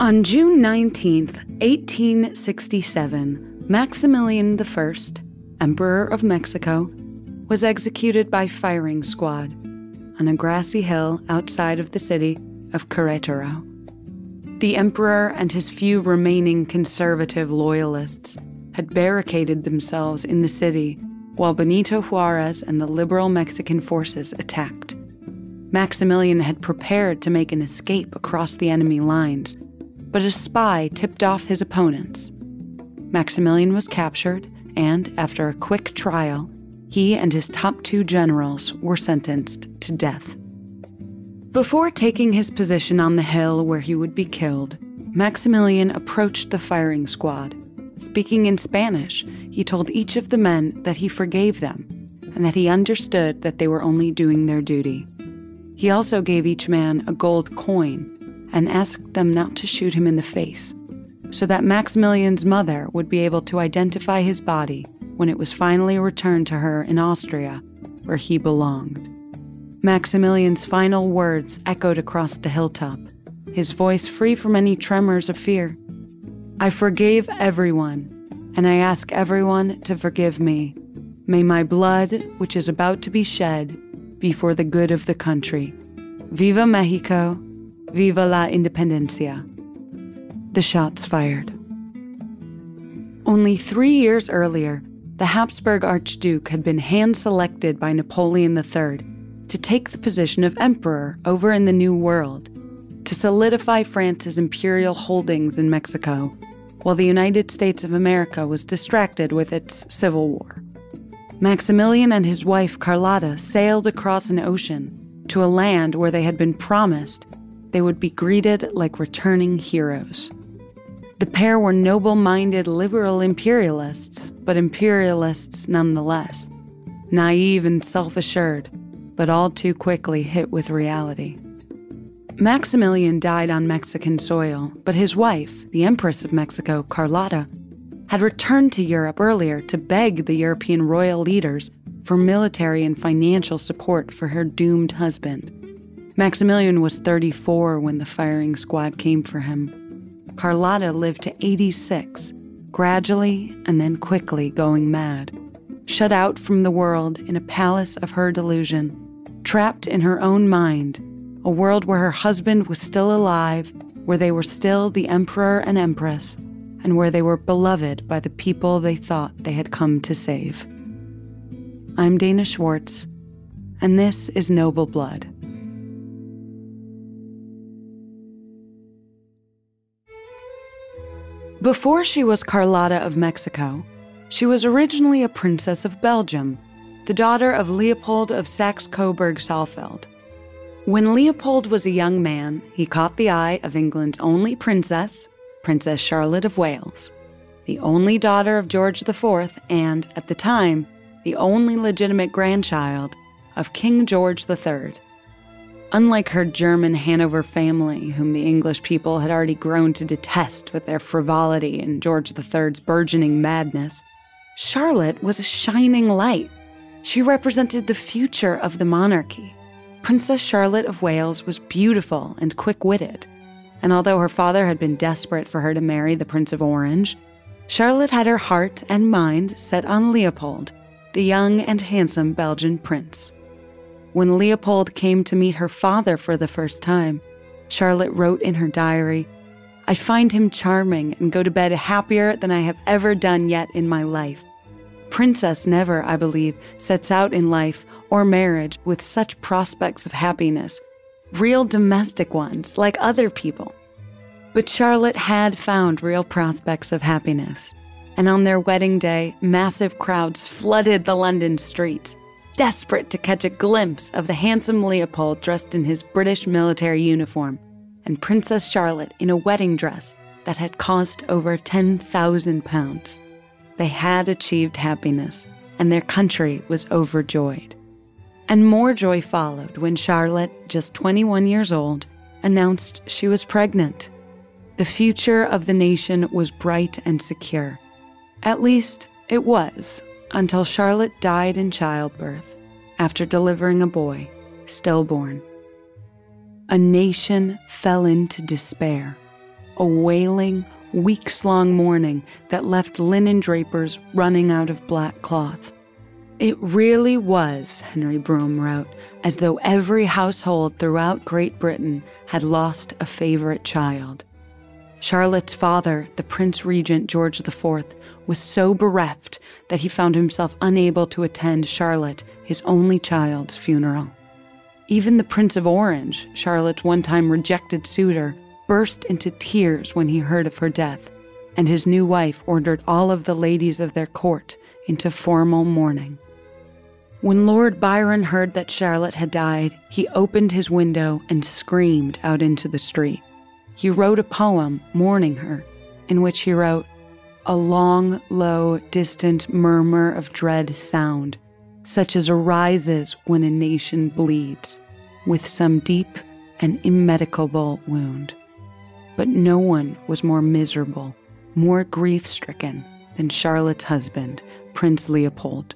On June 19, 1867, Maximilian I, Emperor of Mexico, was executed by firing squad on a grassy hill outside of the city of Querétaro. The emperor and his few remaining conservative loyalists had barricaded themselves in the city while Benito Juarez and the liberal Mexican forces attacked. Maximilian had prepared to make an escape across the enemy lines, but a spy tipped off his opponents. Maximilian was captured, and after a quick trial, he and his top two generals were sentenced to death. Before taking his position on the hill where he would be killed, Maximilian approached the firing squad. Speaking in Spanish, he told each of the men that he forgave them and that he understood that they were only doing their duty. He also gave each man a gold coin and asked them not to shoot him in the face, so that Maximilian's mother would be able to identify his body when it was finally returned to her in Austria, where he belonged. Maximilian's final words echoed across the hilltop, his voice free from any tremors of fear. I forgave everyone, and I ask everyone to forgive me. May my blood, which is about to be shed, be for the good of the country. Viva Mexico! Viva la Independencia! The shots fired. Only three years earlier, the Habsburg Archduke had been hand selected by Napoleon III to take the position of emperor over in the New World, to solidify France's imperial holdings in Mexico, while the United States of America was distracted with its civil war. Maximilian and his wife Carlota sailed across an ocean to a land where they had been promised they would be greeted like returning heroes. The pair were noble minded liberal imperialists, but imperialists nonetheless. Naive and self assured, but all too quickly hit with reality. Maximilian died on Mexican soil, but his wife, the Empress of Mexico, Carlota, had returned to Europe earlier to beg the European royal leaders for military and financial support for her doomed husband. Maximilian was 34 when the firing squad came for him. Carlota lived to 86, gradually and then quickly going mad. Shut out from the world in a palace of her delusion, trapped in her own mind, a world where her husband was still alive, where they were still the emperor and empress, and where they were beloved by the people they thought they had come to save. I'm Dana Schwartz, and this is Noble Blood. Before she was Carlota of Mexico, she was originally a princess of Belgium, the daughter of Leopold of Saxe Coburg Saalfeld. When Leopold was a young man, he caught the eye of England's only princess, Princess Charlotte of Wales, the only daughter of George IV, and, at the time, the only legitimate grandchild of King George III. Unlike her German Hanover family, whom the English people had already grown to detest with their frivolity and George III's burgeoning madness, Charlotte was a shining light. She represented the future of the monarchy. Princess Charlotte of Wales was beautiful and quick witted, and although her father had been desperate for her to marry the Prince of Orange, Charlotte had her heart and mind set on Leopold, the young and handsome Belgian prince. When Leopold came to meet her father for the first time, Charlotte wrote in her diary, I find him charming and go to bed happier than I have ever done yet in my life. Princess never, I believe, sets out in life or marriage with such prospects of happiness, real domestic ones, like other people. But Charlotte had found real prospects of happiness. And on their wedding day, massive crowds flooded the London streets, desperate to catch a glimpse of the handsome Leopold dressed in his British military uniform and Princess Charlotte in a wedding dress that had cost over 10,000 pounds. They had achieved happiness, and their country was overjoyed. And more joy followed when Charlotte, just 21 years old, announced she was pregnant. The future of the nation was bright and secure. At least, it was, until Charlotte died in childbirth after delivering a boy, stillborn. A nation fell into despair, a wailing, weeks long mourning that left linen drapers running out of black cloth. It really was, Henry Brougham wrote, as though every household throughout Great Britain had lost a favorite child. Charlotte's father, the Prince Regent George IV, was so bereft that he found himself unable to attend Charlotte, his only child's funeral. Even the Prince of Orange, Charlotte's one time rejected suitor, burst into tears when he heard of her death, and his new wife ordered all of the ladies of their court into formal mourning. When Lord Byron heard that Charlotte had died, he opened his window and screamed out into the street. He wrote a poem mourning her, in which he wrote, A long, low, distant murmur of dread sound, such as arises when a nation bleeds, with some deep and immedicable wound. But no one was more miserable, more grief stricken than Charlotte's husband, Prince Leopold.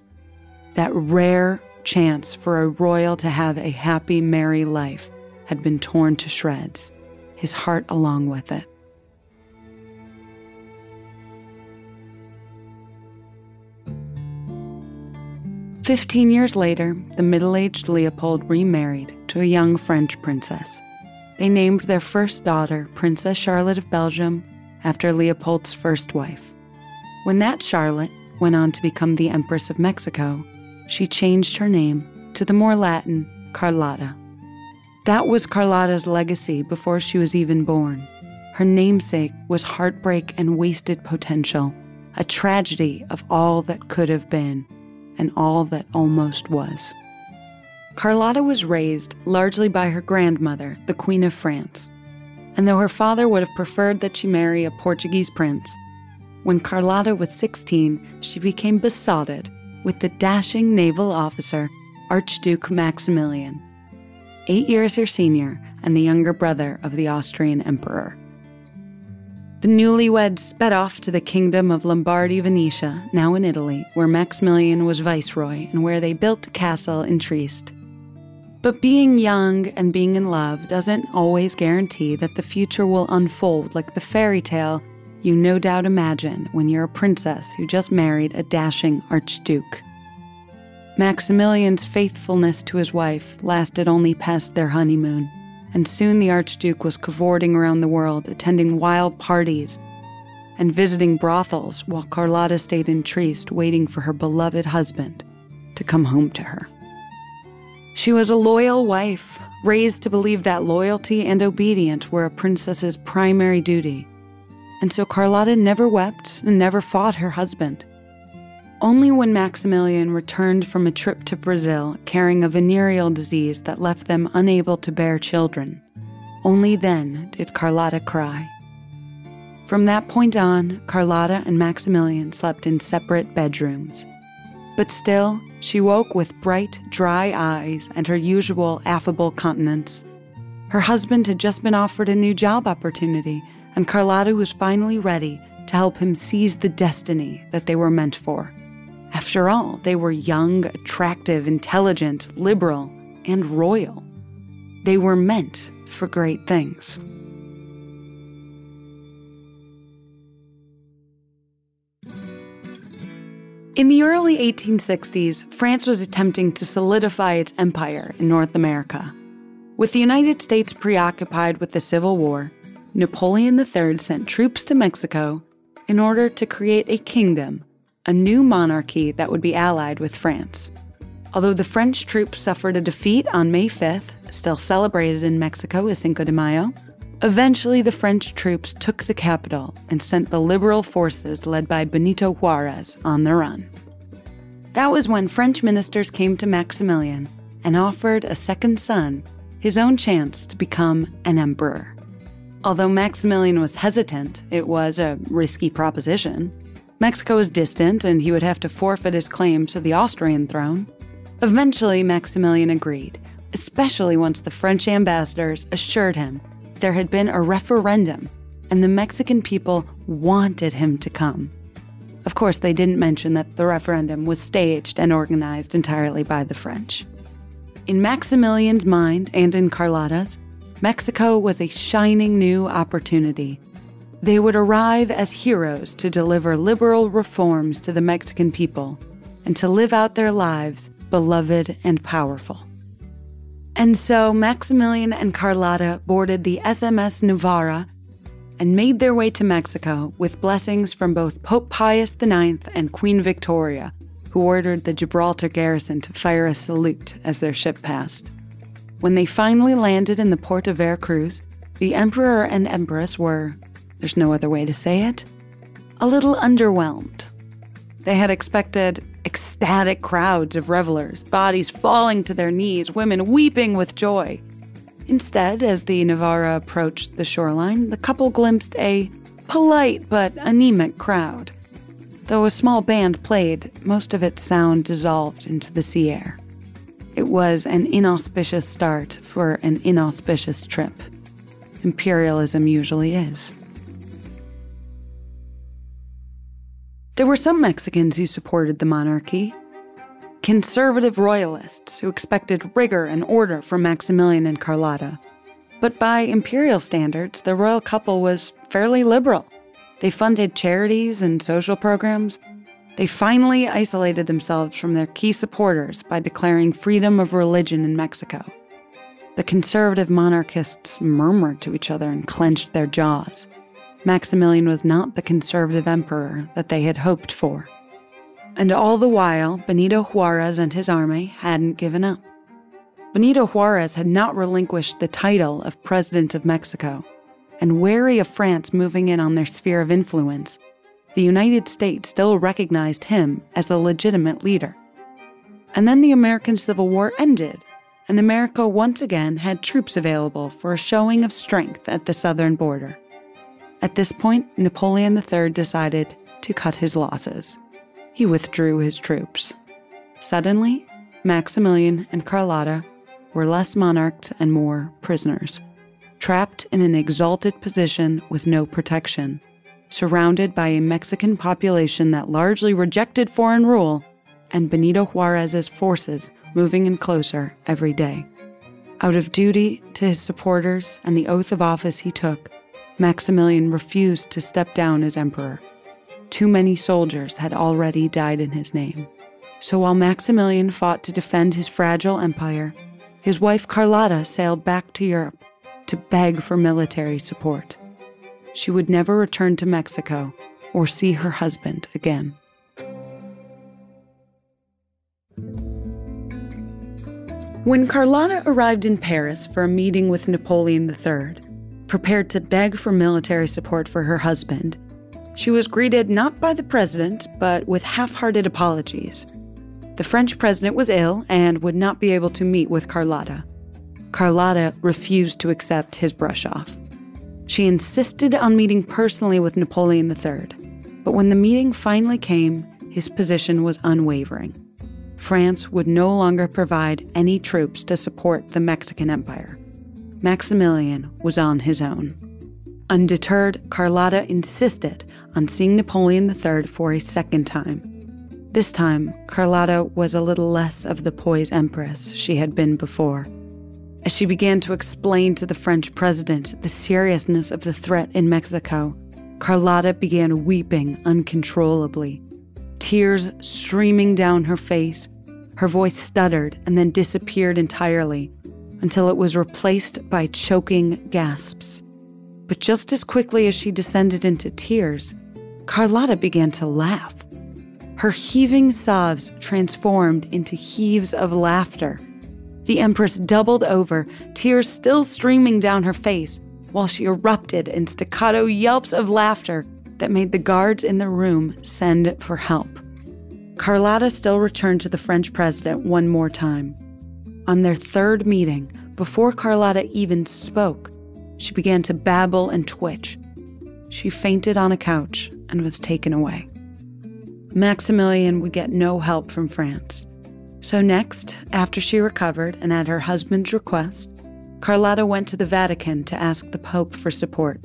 That rare chance for a royal to have a happy, merry life had been torn to shreds, his heart along with it. Fifteen years later, the middle aged Leopold remarried to a young French princess. They named their first daughter Princess Charlotte of Belgium after Leopold's first wife. When that Charlotte went on to become the Empress of Mexico, she changed her name to the more Latin Carlota. That was Carlota's legacy before she was even born. Her namesake was heartbreak and wasted potential, a tragedy of all that could have been and all that almost was. Carlota was raised largely by her grandmother, the Queen of France. And though her father would have preferred that she marry a Portuguese prince, when Carlota was 16, she became besotted with the dashing naval officer, Archduke Maximilian, eight years her senior and the younger brother of the Austrian emperor. The newlyweds sped off to the kingdom of Lombardy Venetia, now in Italy, where Maximilian was viceroy and where they built a castle in Trieste. But being young and being in love doesn't always guarantee that the future will unfold like the fairy tale you no doubt imagine when you're a princess who just married a dashing archduke. Maximilian's faithfulness to his wife lasted only past their honeymoon, and soon the archduke was cavorting around the world, attending wild parties and visiting brothels while Carlota stayed in Trieste waiting for her beloved husband to come home to her. She was a loyal wife, raised to believe that loyalty and obedience were a princess's primary duty. And so Carlota never wept and never fought her husband. Only when Maximilian returned from a trip to Brazil carrying a venereal disease that left them unable to bear children, only then did Carlota cry. From that point on, Carlota and Maximilian slept in separate bedrooms. But still, she woke with bright, dry eyes and her usual affable countenance. Her husband had just been offered a new job opportunity, and Carlota was finally ready to help him seize the destiny that they were meant for. After all, they were young, attractive, intelligent, liberal, and royal. They were meant for great things. In the early 1860s, France was attempting to solidify its empire in North America. With the United States preoccupied with the Civil War, Napoleon III sent troops to Mexico in order to create a kingdom, a new monarchy that would be allied with France. Although the French troops suffered a defeat on May 5th, still celebrated in Mexico as Cinco de Mayo, Eventually, the French troops took the capital and sent the liberal forces led by Benito Juarez on the run. That was when French ministers came to Maximilian and offered a second son his own chance to become an emperor. Although Maximilian was hesitant, it was a risky proposition. Mexico was distant, and he would have to forfeit his claim to the Austrian throne. Eventually, Maximilian agreed, especially once the French ambassadors assured him there had been a referendum and the Mexican people wanted him to come. Of course, they didn't mention that the referendum was staged and organized entirely by the French. In Maximilian's mind and in Carlota's, Mexico was a shining new opportunity. They would arrive as heroes to deliver liberal reforms to the Mexican people and to live out their lives beloved and powerful. And so Maximilian and Carlota boarded the SMS Novara and made their way to Mexico with blessings from both Pope Pius IX and Queen Victoria, who ordered the Gibraltar garrison to fire a salute as their ship passed. When they finally landed in the port of Veracruz, the Emperor and Empress were, there's no other way to say it, a little underwhelmed. They had expected ecstatic crowds of revelers, bodies falling to their knees, women weeping with joy. Instead, as the Novara approached the shoreline, the couple glimpsed a polite but anemic crowd. Though a small band played, most of its sound dissolved into the sea air. It was an inauspicious start for an inauspicious trip. Imperialism usually is. There were some Mexicans who supported the monarchy. Conservative royalists who expected rigor and order from Maximilian and Carlota. But by imperial standards, the royal couple was fairly liberal. They funded charities and social programs. They finally isolated themselves from their key supporters by declaring freedom of religion in Mexico. The conservative monarchists murmured to each other and clenched their jaws. Maximilian was not the conservative emperor that they had hoped for. And all the while, Benito Juarez and his army hadn't given up. Benito Juarez had not relinquished the title of President of Mexico, and wary of France moving in on their sphere of influence, the United States still recognized him as the legitimate leader. And then the American Civil War ended, and America once again had troops available for a showing of strength at the southern border. At this point, Napoleon III decided to cut his losses. He withdrew his troops. Suddenly, Maximilian and Carlota were less monarchs and more prisoners, trapped in an exalted position with no protection, surrounded by a Mexican population that largely rejected foreign rule, and Benito Juarez's forces moving in closer every day. Out of duty to his supporters and the oath of office he took, Maximilian refused to step down as emperor. Too many soldiers had already died in his name. So while Maximilian fought to defend his fragile empire, his wife Carlota sailed back to Europe to beg for military support. She would never return to Mexico or see her husband again. When Carlota arrived in Paris for a meeting with Napoleon III, prepared to beg for military support for her husband. She was greeted not by the president, but with half hearted apologies. The French president was ill and would not be able to meet with Carlota. Carlota refused to accept his brush off. She insisted on meeting personally with Napoleon III, but when the meeting finally came, his position was unwavering. France would no longer provide any troops to support the Mexican Empire. Maximilian was on his own. Undeterred, Carlota insisted on seeing Napoleon III for a second time. This time, Carlota was a little less of the poised empress she had been before. As she began to explain to the French president the seriousness of the threat in Mexico, Carlota began weeping uncontrollably, tears streaming down her face. Her voice stuttered and then disappeared entirely until it was replaced by choking gasps. But just as quickly as she descended into tears, Carlota began to laugh. Her heaving sobs transformed into heaves of laughter. The Empress doubled over, tears still streaming down her face, while she erupted in staccato yelps of laughter that made the guards in the room send for help. Carlota still returned to the French president one more time. On their third meeting, before Carlota even spoke, she began to babble and twitch. She fainted on a couch and was taken away. Maximilian would get no help from France. So, next, after she recovered and at her husband's request, Carlota went to the Vatican to ask the Pope for support.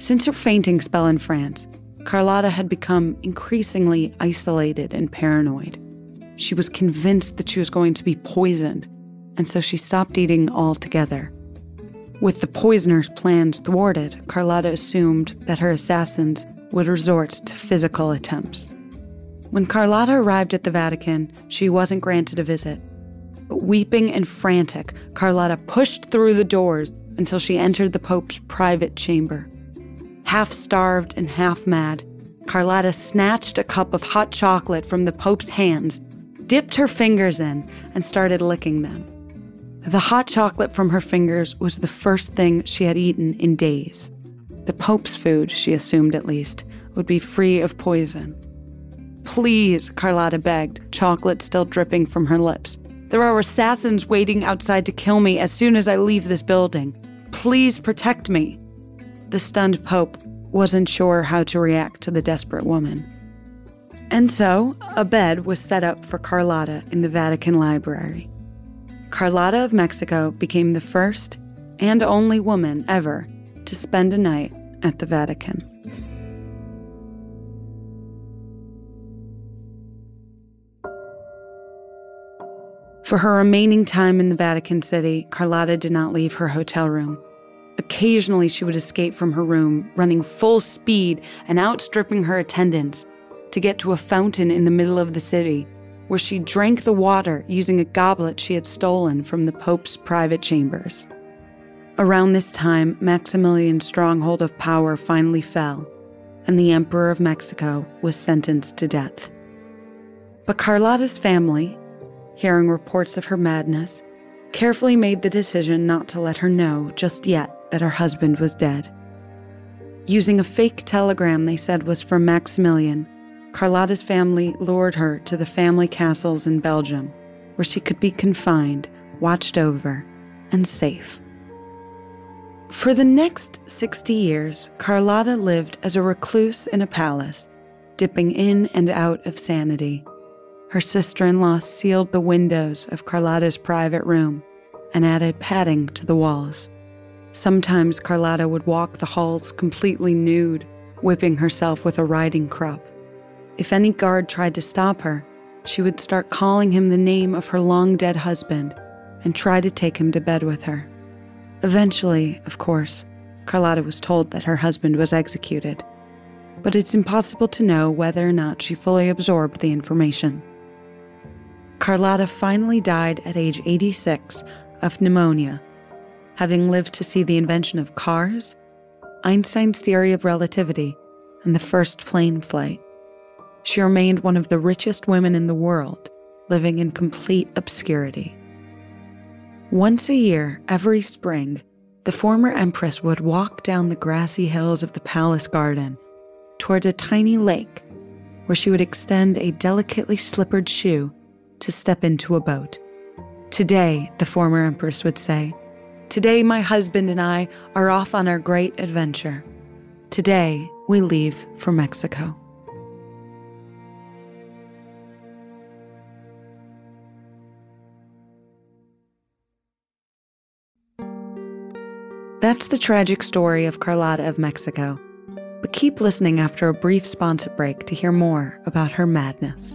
Since her fainting spell in France, Carlota had become increasingly isolated and paranoid. She was convinced that she was going to be poisoned, and so she stopped eating altogether. With the poisoner's plans thwarted, Carlota assumed that her assassins would resort to physical attempts. When Carlota arrived at the Vatican, she wasn't granted a visit. But weeping and frantic, Carlota pushed through the doors until she entered the Pope's private chamber. Half starved and half mad, Carlota snatched a cup of hot chocolate from the Pope's hands, dipped her fingers in, and started licking them. The hot chocolate from her fingers was the first thing she had eaten in days. The Pope's food, she assumed at least, would be free of poison. Please, Carlota begged, chocolate still dripping from her lips. There are assassins waiting outside to kill me as soon as I leave this building. Please protect me. The stunned Pope wasn't sure how to react to the desperate woman. And so, a bed was set up for Carlota in the Vatican Library. Carlota of Mexico became the first and only woman ever to spend a night at the Vatican. For her remaining time in the Vatican City, Carlota did not leave her hotel room. Occasionally, she would escape from her room, running full speed and outstripping her attendants, to get to a fountain in the middle of the city, where she drank the water using a goblet she had stolen from the Pope's private chambers. Around this time, Maximilian's stronghold of power finally fell, and the Emperor of Mexico was sentenced to death. But Carlota's family, hearing reports of her madness, carefully made the decision not to let her know just yet that her husband was dead. Using a fake telegram they said was from Maximilian, Carlota's family lured her to the family castles in Belgium, where she could be confined, watched over, and safe. For the next 60 years, Carlota lived as a recluse in a palace, dipping in and out of sanity her sister in law sealed the windows of Carlota's private room and added padding to the walls. Sometimes Carlotta would walk the halls completely nude, whipping herself with a riding crop. If any guard tried to stop her, she would start calling him the name of her long dead husband and try to take him to bed with her. Eventually, of course, Carlota was told that her husband was executed, but it's impossible to know whether or not she fully absorbed the information. Carlota finally died at age 86 of pneumonia, having lived to see the invention of cars, Einstein's theory of relativity, and the first plane flight. She remained one of the richest women in the world, living in complete obscurity. Once a year, every spring, the former empress would walk down the grassy hills of the palace garden towards a tiny lake where she would extend a delicately slippered shoe to step into a boat. Today, the former empress would say, Today, my husband and I are off on our great adventure. Today, we leave for Mexico. That's the tragic story of Carlota of Mexico. But keep listening after a brief sponsor break to hear more about her madness.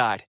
side.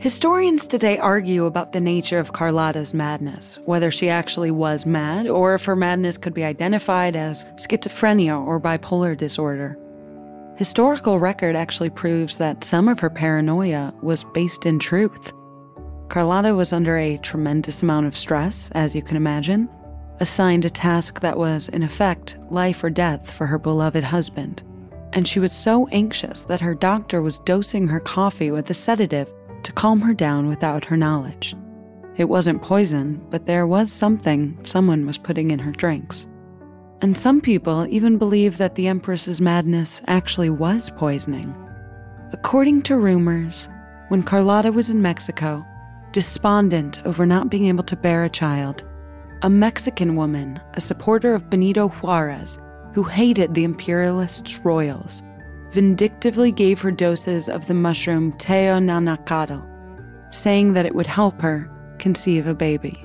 Historians today argue about the nature of Carlota's madness, whether she actually was mad or if her madness could be identified as schizophrenia or bipolar disorder. Historical record actually proves that some of her paranoia was based in truth. Carlota was under a tremendous amount of stress, as you can imagine, assigned a task that was, in effect, life or death for her beloved husband. And she was so anxious that her doctor was dosing her coffee with a sedative to calm her down without her knowledge. It wasn't poison, but there was something someone was putting in her drinks. And some people even believe that the Empress's madness actually was poisoning. According to rumors, when Carlota was in Mexico, despondent over not being able to bear a child, a Mexican woman, a supporter of Benito Juarez, who hated the imperialists' royals, vindictively gave her doses of the mushroom teonanacatl, saying that it would help her conceive a baby.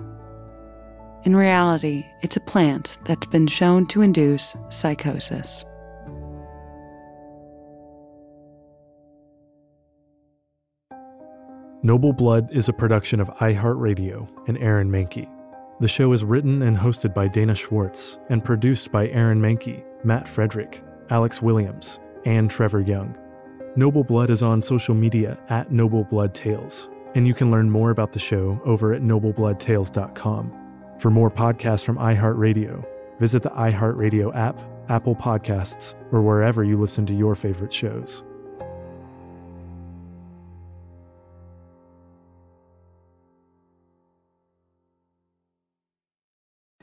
In reality, it's a plant that's been shown to induce psychosis. Noble Blood is a production of iHeartRadio and Aaron Mahnke. The show is written and hosted by Dana Schwartz and produced by Aaron Mahnke, Matt Frederick, Alex Williams, and Trevor Young. Noble Blood is on social media at Noble Blood Tales, and you can learn more about the show over at noblebloodtales.com. For more podcasts from iHeartRadio, visit the iHeartRadio app, Apple Podcasts, or wherever you listen to your favorite shows.